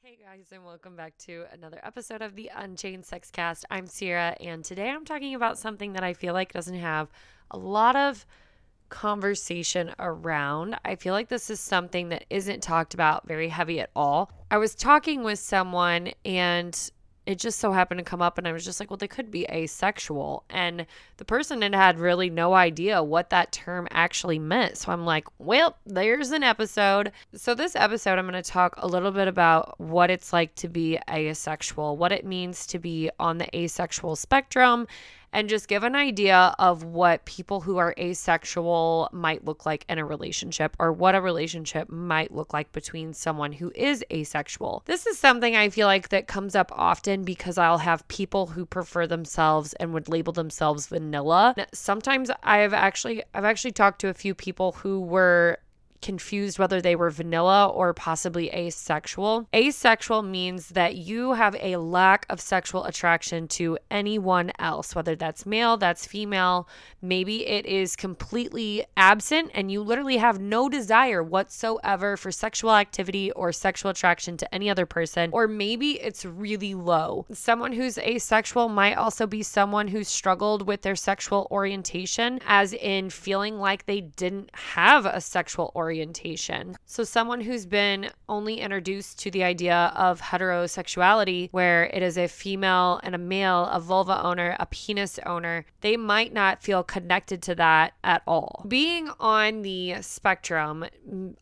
Hey guys, and welcome back to another episode of the Unchained Sex Cast. I'm Sierra, and today I'm talking about something that I feel like doesn't have a lot of conversation around. I feel like this is something that isn't talked about very heavy at all. I was talking with someone, and it just so happened to come up and I was just like, well, they could be asexual. And the person had had really no idea what that term actually meant. So I'm like, well, there's an episode. So this episode, I'm going to talk a little bit about what it's like to be asexual, what it means to be on the asexual spectrum, and just give an idea of what people who are asexual might look like in a relationship or what a relationship might look like between someone who is asexual. This is something I feel like that comes up often because I'll have people who prefer themselves and would label themselves vanilla. Sometimes I've actually I've actually talked to a few people who were confused whether they were vanilla or possibly asexual. Asexual means that you have a lack of sexual attraction to anyone else, whether that's male, that's female. Maybe it is completely absent and you literally have no desire whatsoever for sexual activity or sexual attraction to any other person, or maybe it's really low. Someone who's asexual might also be someone who struggled with their sexual orientation, as in feeling like they didn't have a sexual orientation orientation. So, someone who's been only introduced to the idea of heterosexuality, where it is a female and a male, a vulva owner, a penis owner, they might not feel connected to that at all. Being on the spectrum,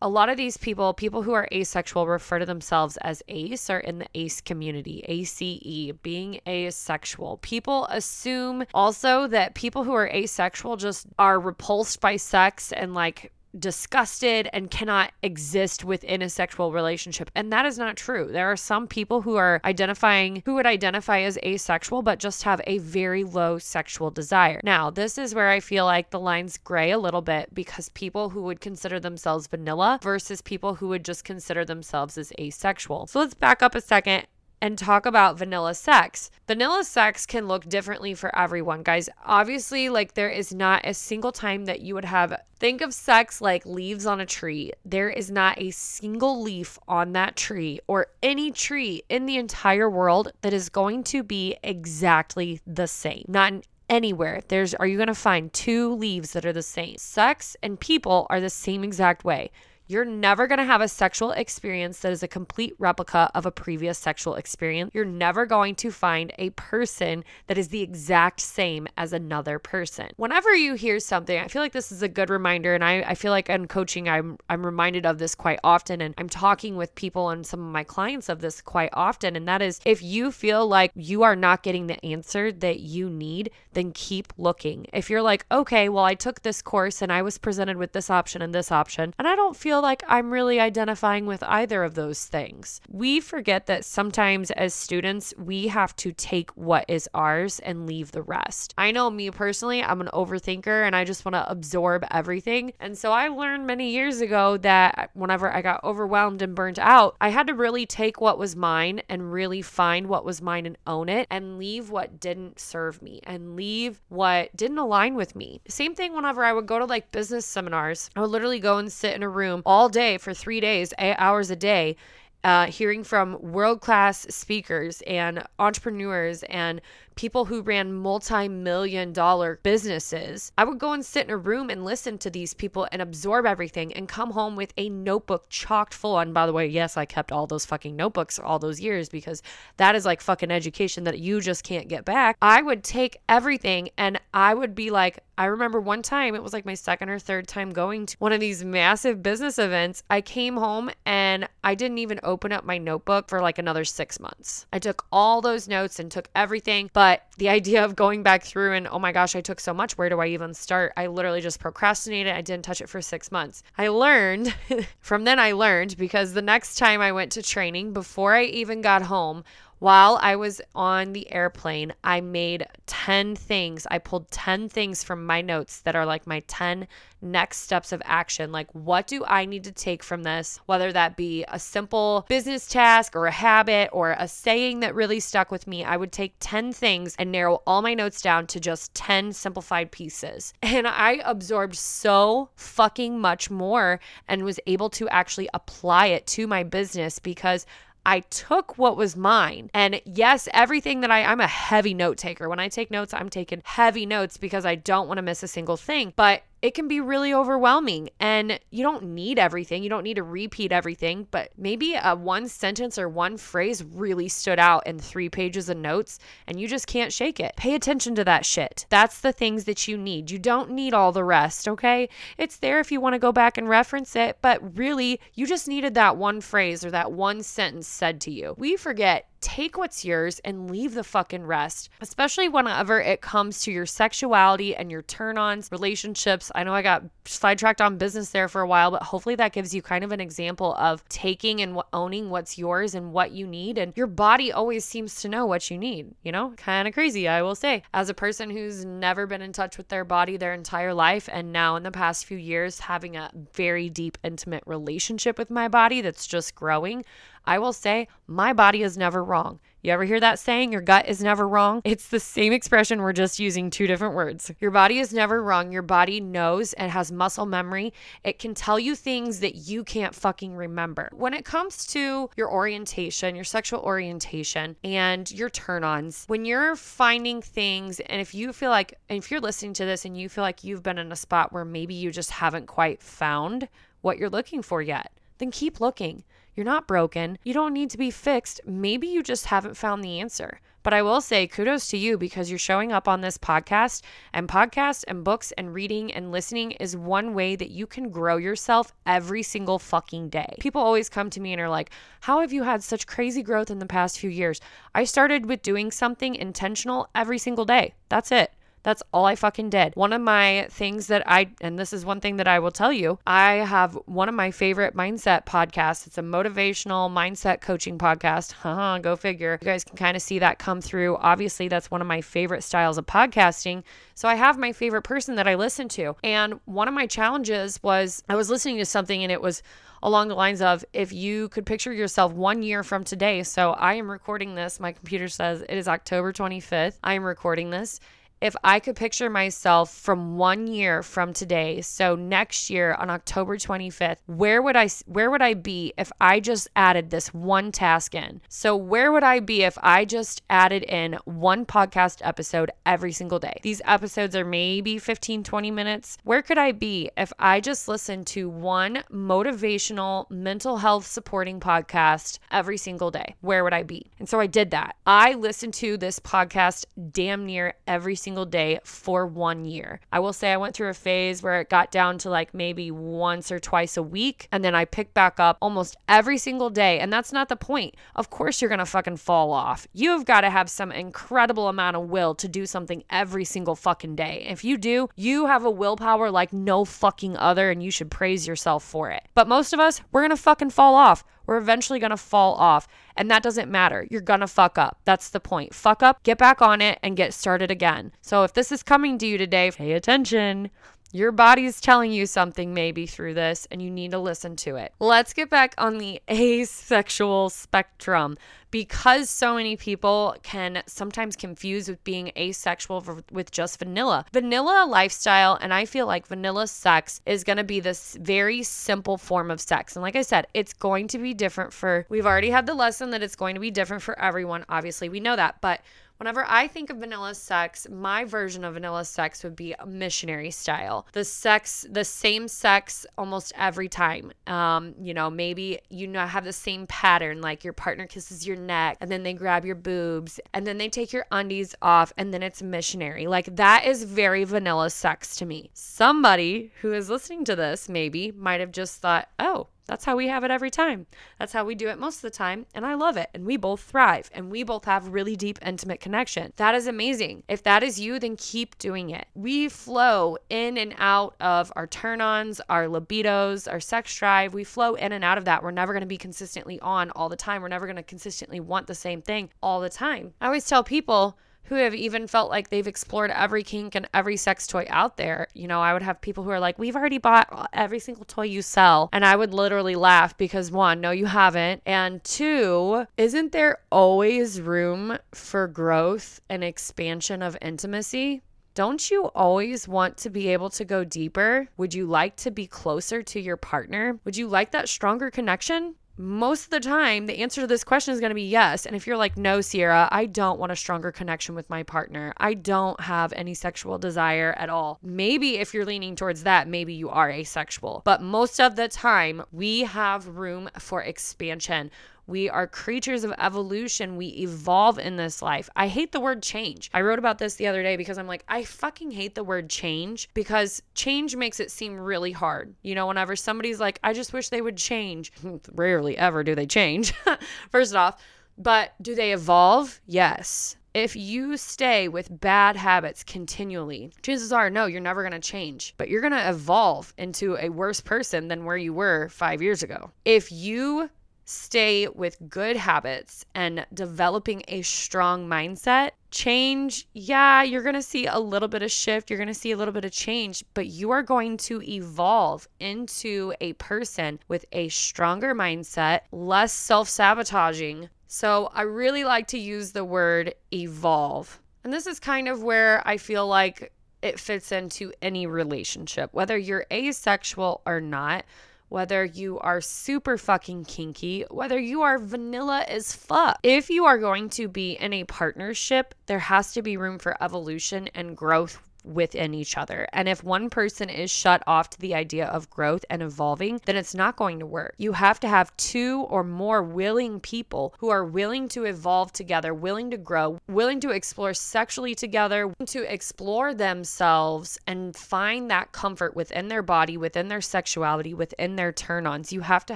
a lot of these people, people who are asexual, refer to themselves as ace or in the ace community, ACE, being asexual. People assume also that people who are asexual just are repulsed by sex and like disgusted and cannot exist within a sexual relationship. And that is not true. There are some people who are identifying, who would identify as asexual, but just have a very low sexual desire. Now, this is where I feel like the lines gray a little bit because people who would consider themselves vanilla versus people who would just consider themselves as asexual. So let's back up a second and talk about vanilla sex. Vanilla sex can look differently for everyone, guys. Obviously, like there is not a single time that you would have think of sex like leaves on a tree. There is not a single leaf on that tree or any tree in the entire world that is going to be exactly the same. Not anywhere there's are you going to find two leaves that are the same. Sex and people are the same exact way. You're never going to have a sexual experience that is a complete replica of a previous sexual experience. You're never going to find a person that is the exact same as another person. Whenever you hear something, I feel like this is a good reminder. And I, I feel like in coaching, I'm, I'm reminded of this quite often. And I'm talking with people and some of my clients of this quite often. And that is if you feel like you are not getting the answer that you need, then keep looking. If you're like, okay, well, I took this course and I was presented with this option and this option, and I don't feel feel like I'm really identifying with either of those things. We forget that sometimes as students, we have to take what is ours and leave the rest. I know me personally, I'm an overthinker and I just want to absorb everything. And so I learned many years ago that whenever I got overwhelmed and burnt out, I had to really take what was mine and really find what was mine and own it and leave what didn't serve me and leave what didn't align with me. Same thing whenever I would go to like business seminars, I would literally go and sit in a room all day for three days, eight hours a day, uh, hearing from world class speakers and entrepreneurs and people who ran multi million dollar businesses. I would go and sit in a room and listen to these people and absorb everything and come home with a notebook chocked full. And by the way, yes, I kept all those fucking notebooks all those years because that is like fucking education that you just can't get back. I would take everything and I would be like, I remember one time, it was like my second or third time going to one of these massive business events. I came home and I didn't even open up my notebook for like another six months. I took all those notes and took everything. But the idea of going back through and, oh my gosh, I took so much. Where do I even start? I literally just procrastinated. I didn't touch it for six months. I learned from then, I learned because the next time I went to training, before I even got home, while I was on the airplane, I made 10 things. I pulled 10 things from my notes that are like my 10 next steps of action. Like, what do I need to take from this? Whether that be a simple business task or a habit or a saying that really stuck with me, I would take 10 things and narrow all my notes down to just 10 simplified pieces. And I absorbed so fucking much more and was able to actually apply it to my business because I took what was mine. And yes, everything that I, I'm a heavy note taker. When I take notes, I'm taking heavy notes because I don't want to miss a single thing. But it can be really overwhelming and you don't need everything. You don't need to repeat everything, but maybe a one sentence or one phrase really stood out in three pages of notes and you just can't shake it. Pay attention to that shit. That's the things that you need. You don't need all the rest, okay? It's there if you want to go back and reference it, but really, you just needed that one phrase or that one sentence said to you. We forget take what's yours and leave the fucking rest, especially whenever it comes to your sexuality and your turn ons, relationships. I know I got sidetracked on business there for a while, but hopefully that gives you kind of an example of taking and owning what's yours and what you need. And your body always seems to know what you need, you know? Kind of crazy, I will say. As a person who's never been in touch with their body their entire life, and now in the past few years having a very deep, intimate relationship with my body that's just growing, I will say my body is never wrong. You ever hear that saying, your gut is never wrong? It's the same expression, we're just using two different words. Your body is never wrong. Your body knows and has muscle memory. It can tell you things that you can't fucking remember. When it comes to your orientation, your sexual orientation, and your turn ons, when you're finding things, and if you feel like, if you're listening to this and you feel like you've been in a spot where maybe you just haven't quite found what you're looking for yet, then keep looking. You're not broken. You don't need to be fixed. Maybe you just haven't found the answer. But I will say kudos to you because you're showing up on this podcast, and podcasts and books and reading and listening is one way that you can grow yourself every single fucking day. People always come to me and are like, How have you had such crazy growth in the past few years? I started with doing something intentional every single day. That's it. That's all I fucking did. One of my things that I, and this is one thing that I will tell you, I have one of my favorite mindset podcasts. It's a motivational mindset coaching podcast. Haha, go figure. You guys can kind of see that come through. Obviously, that's one of my favorite styles of podcasting. So I have my favorite person that I listen to. And one of my challenges was I was listening to something and it was, along the lines of if you could picture yourself one year from today. So I am recording this. My computer says it is October 25th. I am recording this if I could picture myself from one year from today, so next year on October 25th, where would I where would I be if I just added this one task in? So where would I be if I just added in one podcast episode every single day? These episodes are maybe 15 20 minutes. Where could I be if I just listened to one motivational mental health supporting podcast every single day? Where would I be? And so I did that. I listened to this podcast damn near every single day for one year. I will say I went through a phase where it got down to like maybe once or twice a week. And then I picked back up almost every single day. And that's not the point. Of course, you're going to fucking fall off. You've got to have some incredible amount of will to do something every single fucking day. If you do, you have a willpower like no fucking other, and you should praise yourself for it. But most of us, we're going to fucking fall off. We're eventually going to fall off. And that doesn't matter. You're going to fuck up. That's the point. Fuck up, get back on it, and get started again. So if this is coming to you today, pay attention. Your body's telling you something maybe through this, and you need to listen to it. Let's get back on the asexual spectrum because so many people can sometimes confuse with being asexual with just vanilla. Vanilla lifestyle, and I feel like vanilla sex is going to be this very simple form of sex. And like I said, it's going to be different for, we've already had the lesson that it's going to be different for everyone. Obviously, we know that. But Whenever I think of vanilla sex, my version of vanilla sex would be missionary style. The sex, the same sex almost every time. Um, you know, maybe you know have the same pattern, like your partner kisses your neck and then they grab your boobs and then they take your undies off and then it's missionary. Like that is very vanilla sex to me. Somebody who is listening to this maybe might have just thought, oh, that's how we have it every time. That's how we do it most of the time. And I love it. And we both thrive and we both have really deep, intimate connection. That is amazing. If that is you, then keep doing it. We flow in and out of our turn ons, our libidos, our sex drive. We flow in and out of that. We're never going to be consistently on all the time. We're never going to consistently want the same thing all the time. I always tell people, who have even felt like they've explored every kink and every sex toy out there. You know, I would have people who are like, We've already bought every single toy you sell. And I would literally laugh because one, no, you haven't. And two, isn't there always room for growth and expansion of intimacy? Don't you always want to be able to go deeper? Would you like to be closer to your partner? Would you like that stronger connection? Most of the time, the answer to this question is going to be yes. And if you're like, no, Sierra, I don't want a stronger connection with my partner, I don't have any sexual desire at all. Maybe if you're leaning towards that, maybe you are asexual. But most of the time, we have room for expansion. We are creatures of evolution. We evolve in this life. I hate the word change. I wrote about this the other day because I'm like, I fucking hate the word change because change makes it seem really hard. You know, whenever somebody's like, I just wish they would change, rarely ever do they change, first off. But do they evolve? Yes. If you stay with bad habits continually, chances are, no, you're never going to change, but you're going to evolve into a worse person than where you were five years ago. If you stay with good habits and developing a strong mindset, change, yeah, you're going to see a little bit of shift, you're going to see a little bit of change, but you are going to evolve into a person with a stronger mindset, less self sabotaging. So I really like to use the word evolve. And this is kind of where I feel like it fits into any relationship, whether you're asexual or not whether you are super fucking kinky, whether you are vanilla as fuck. If you are going to be in a partnership, there has to be room for evolution and growth within each other. And if one person is shut off to the idea of growth and evolving, then it's not going to work. You have to have two or more willing people who are willing to evolve together, willing to grow, willing to explore sexually together, to explore themselves and find that comfort within their body, within their sexuality, within their turn ons. You have to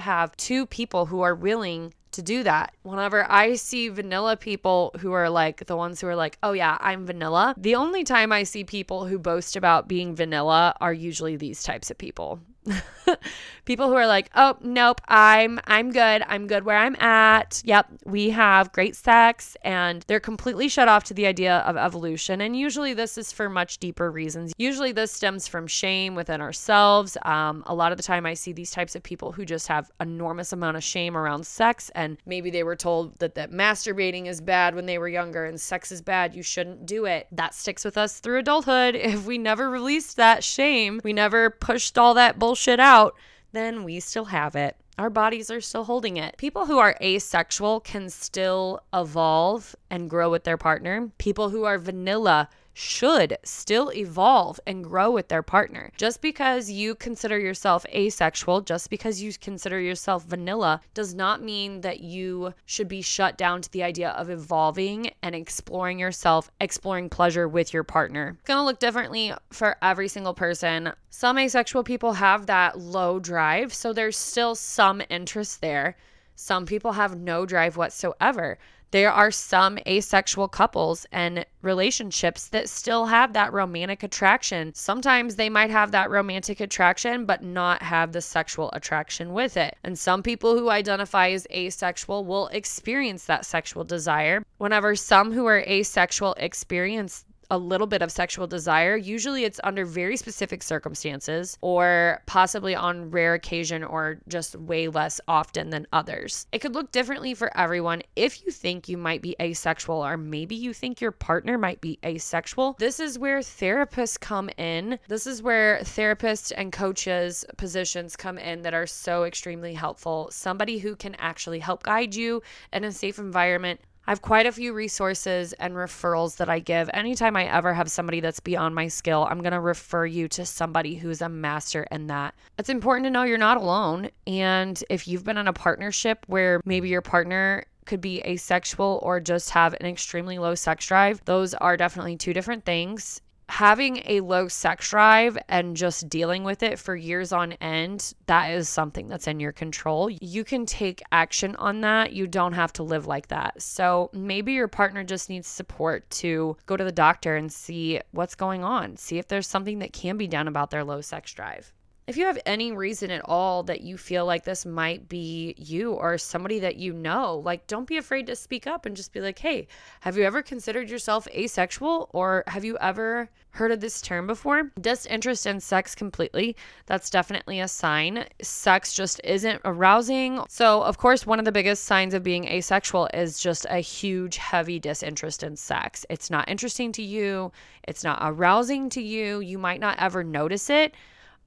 have two people who are willing to do that. Whenever I see vanilla people who are like the ones who are like, oh yeah, I'm vanilla, the only time I see people who boast about being vanilla are usually these types of people. people who are like, "Oh, nope, I'm I'm good. I'm good where I'm at. Yep, we have great sex." And they're completely shut off to the idea of evolution. And usually this is for much deeper reasons. Usually this stems from shame within ourselves. Um, a lot of the time I see these types of people who just have enormous amount of shame around sex and maybe they were told that that masturbating is bad when they were younger and sex is bad, you shouldn't do it. That sticks with us through adulthood. If we never released that shame, we never pushed all that bullshit bullshit out, then we still have it. Our bodies are still holding it. People who are asexual can still evolve and grow with their partner. People who are vanilla should still evolve and grow with their partner. Just because you consider yourself asexual, just because you consider yourself vanilla, does not mean that you should be shut down to the idea of evolving and exploring yourself, exploring pleasure with your partner. It's gonna look differently for every single person. Some asexual people have that low drive, so there's still some interest there. Some people have no drive whatsoever there are some asexual couples and relationships that still have that romantic attraction. Sometimes they might have that romantic attraction, but not have the sexual attraction with it. And some people who identify as asexual will experience that sexual desire. Whenever some who are asexual experience a little bit of sexual desire, usually it's under very specific circumstances or possibly on rare occasion or just way less often than others. It could look differently for everyone. If you think you might be asexual or maybe you think your partner might be asexual, this is where therapists come in. This is where therapists and coaches positions come in that are so extremely helpful. Somebody who can actually help guide you in a safe environment I have quite a few resources and referrals that I give. Anytime I ever have somebody that's beyond my skill, I'm going to refer you to somebody who's a master in that. It's important to know you're not alone. And if you've been in a partnership where maybe your partner could be asexual or just have an extremely low sex drive, those are definitely two different things having a low sex drive and just dealing with it for years on end, that is something that's in your control. You can take action on that. You don't have to live like that. So maybe your partner just needs support to go to the doctor and see what's going on, see if there's something that can be done about their low sex drive if you have any reason at all that you feel like this might be you or somebody that you know, like don't be afraid to speak up and just be like, hey, have you ever considered yourself asexual or have you ever heard of this term before? Disinterest in sex completely. That's definitely a sign. Sex just isn't arousing. So, of course, one of the biggest signs of being asexual is just a huge, heavy disinterest in sex. It's not interesting to you, it's not arousing to you. You might not ever notice it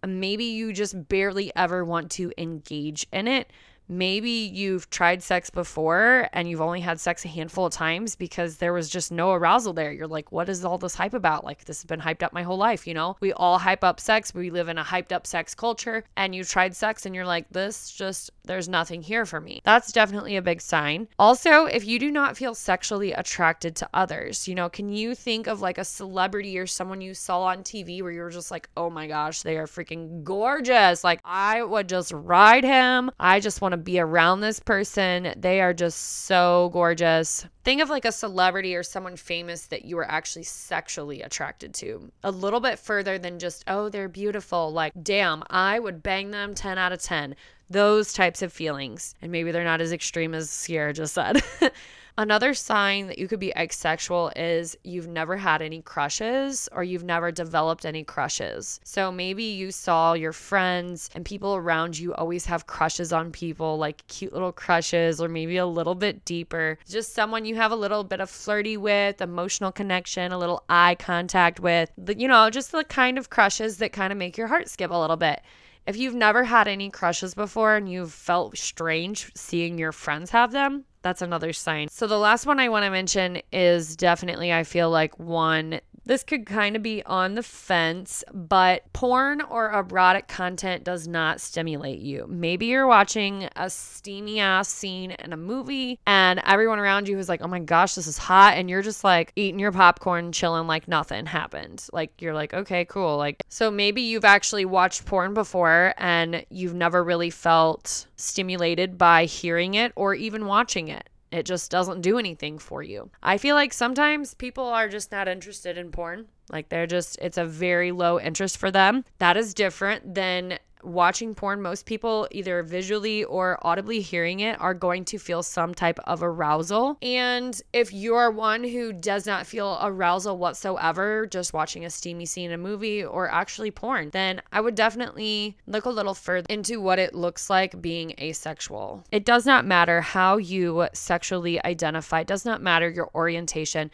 Maybe you just barely ever want to engage in it maybe you've tried sex before and you've only had sex a handful of times because there was just no arousal there. You're like, what is all this hype about? Like, this has been hyped up my whole life, you know? We all hype up sex. We live in a hyped up sex culture. And you tried sex and you're like, this just, there's nothing here for me. That's definitely a big sign. Also, if you do not feel sexually attracted to others, you know, can you think of like a celebrity or someone you saw on TV where you're just like, oh my gosh, they are freaking gorgeous? Like, I would just ride him. I just want to be around this person. They are just so gorgeous. Think of like a celebrity or someone famous that you were actually sexually attracted to. A little bit further than just, oh, they're beautiful. Like, damn, I would bang them 10 out of 10. Those types of feelings. And maybe they're not as extreme as Sierra just said. Another sign that you could be asexual is you've never had any crushes or you've never developed any crushes. So maybe you saw your friends and people around you always have crushes on people, like cute little crushes or maybe a little bit deeper. Just someone you have a little bit of flirty with, emotional connection, a little eye contact with, you know, just the kind of crushes that kind of make your heart skip a little bit. If you've never had any crushes before and you've felt strange seeing your friends have them, that's another sign. So the last one I want to mention is definitely I feel like one this could kind of be on the fence, but porn or erotic content does not stimulate you. Maybe you're watching a steamy ass scene in a movie and everyone around you is like, oh my gosh, this is hot. And you're just like eating your popcorn, chilling like nothing happened. Like, you're like, okay, cool. Like, so maybe you've actually watched porn before and you've never really felt stimulated by hearing it or even watching it. It just doesn't do anything for you. I feel like sometimes people are just not interested in porn. Like they're just, it's a very low interest for them. That is different than watching porn, most people, either visually or audibly hearing it, are going to feel some type of arousal. And if you're one who does not feel arousal whatsoever, just watching a steamy scene in a movie or actually porn, then I would definitely look a little further into what it looks like being asexual. It does not matter how you sexually identify, it does not matter your orientation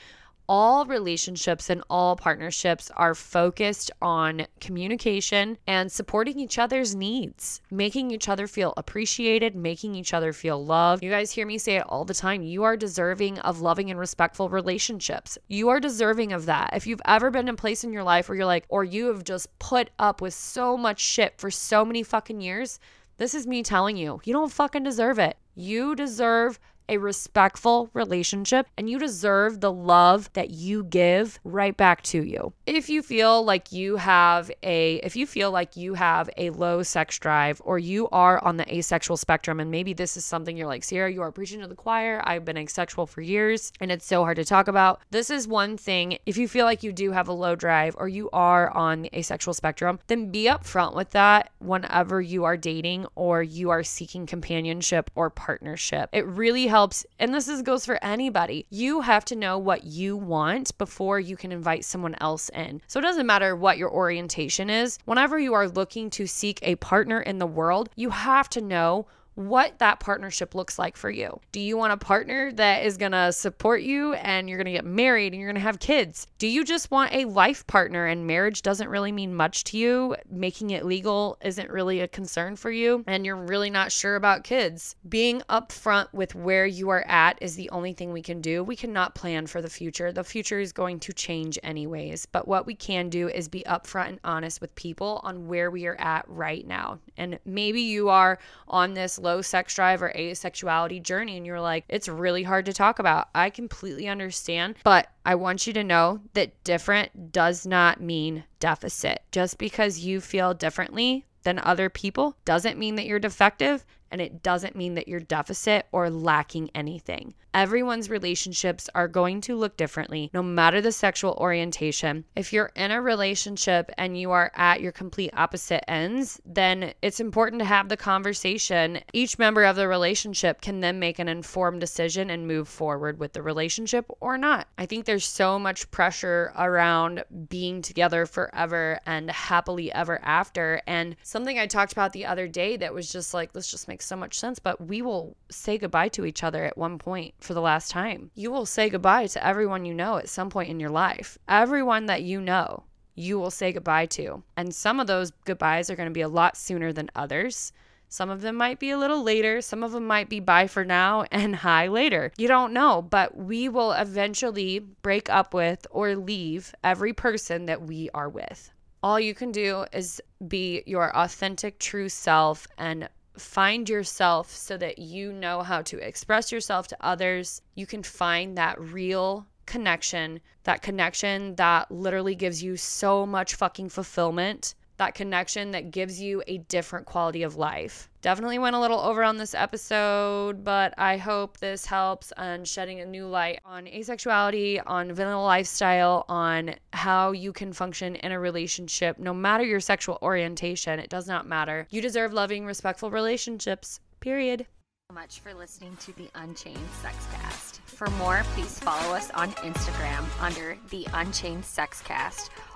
all relationships and all partnerships are focused on communication and supporting each other's needs, making each other feel appreciated, making each other feel loved. You guys hear me say it all the time. You are deserving of loving and respectful relationships. You are deserving of that. If you've ever been in a place in your life where you're like, or you have just put up with so much shit for so many fucking years, this is me telling you, you don't fucking deserve it. You deserve a respectful relationship and you deserve the love that you give right back to you. If you feel like you have a if you feel like you have a low sex drive or you are on the asexual spectrum and maybe this is something you're like Sierra you are preaching to the choir. I've been asexual for years and it's so hard to talk about. This is one thing if you feel like you do have a low drive or you are on the asexual spectrum, then be upfront with that whenever you are dating or you are seeking companionship or partnership. It really helps helps. And this is, goes for anybody. You have to know what you want before you can invite someone else in. So it doesn't matter what your orientation is. Whenever you are looking to seek a partner in the world, you have to know what that partnership looks like for you. Do you want a partner that is going to support you and you're going to get married and you're going to have kids? Do you just want a life partner and marriage doesn't really mean much to you? Making it legal isn't really a concern for you and you're really not sure about kids? Being upfront with where you are at is the only thing we can do. We cannot plan for the future. The future is going to change anyways, but what we can do is be upfront and honest with people on where we are at right now. And maybe you are on this low sex drive or asexuality journey and you're like, it's really hard to talk about. I completely understand, but I want you to know that different does not mean deficit. Just because you feel differently than other people doesn't mean that you're defective and it doesn't mean that you're deficit or lacking anything. Everyone's relationships are going to look differently no matter the sexual orientation. If you're in a relationship and you are at your complete opposite ends, then it's important to have the conversation. Each member of the relationship can then make an informed decision and move forward with the relationship or not. I think there's so much pressure around being together forever and happily ever after. And something I talked about the other day that was just like, this just makes so much sense, but we will say goodbye to each other at one point for the last time. You will say goodbye to everyone you know at some point in your life. Everyone that you know, you will say goodbye to. And some of those goodbyes are going to be a lot sooner than others. Some of them might be a little later. Some of them might be bye for now and hi later. You don't know, but we will eventually break up with or leave every person that we are with. All you can do is be your authentic, true self and find yourself so that you know how to express yourself to others. You can find that real connection, that connection that literally gives you so much fucking fulfillment that connection that gives you a different quality of life. Definitely went a little over on this episode, but I hope this helps on shedding a new light on asexuality, on vanilla lifestyle, on how you can function in a relationship, no matter your sexual orientation. It does not matter. You deserve loving, respectful relationships, period much for listening to the Unchained Sexcast. For more, please follow us on Instagram under the Unchained Sexcast